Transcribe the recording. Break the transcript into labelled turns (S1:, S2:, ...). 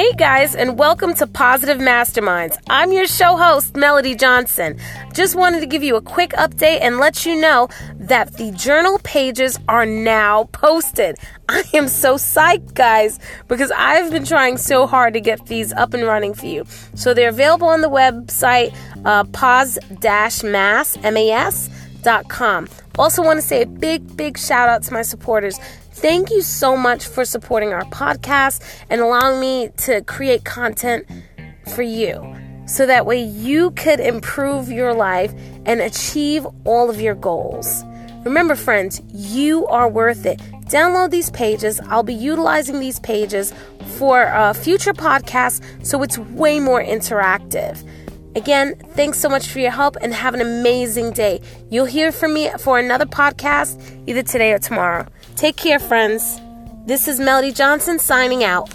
S1: Hey guys, and welcome to Positive Masterminds. I'm your show host, Melody Johnson. Just wanted to give you a quick update and let you know that the journal pages are now posted. I am so psyched, guys, because I've been trying so hard to get these up and running for you. So they're available on the website uh, pause-mass.com. Also, want to say a big, big shout out to my supporters. Thank you so much for supporting our podcast and allowing me to create content for you so that way you could improve your life and achieve all of your goals. Remember, friends, you are worth it. Download these pages. I'll be utilizing these pages for uh, future podcasts so it's way more interactive. Again, thanks so much for your help and have an amazing day. You'll hear from me for another podcast either today or tomorrow. Take care, friends. This is Melody Johnson signing out.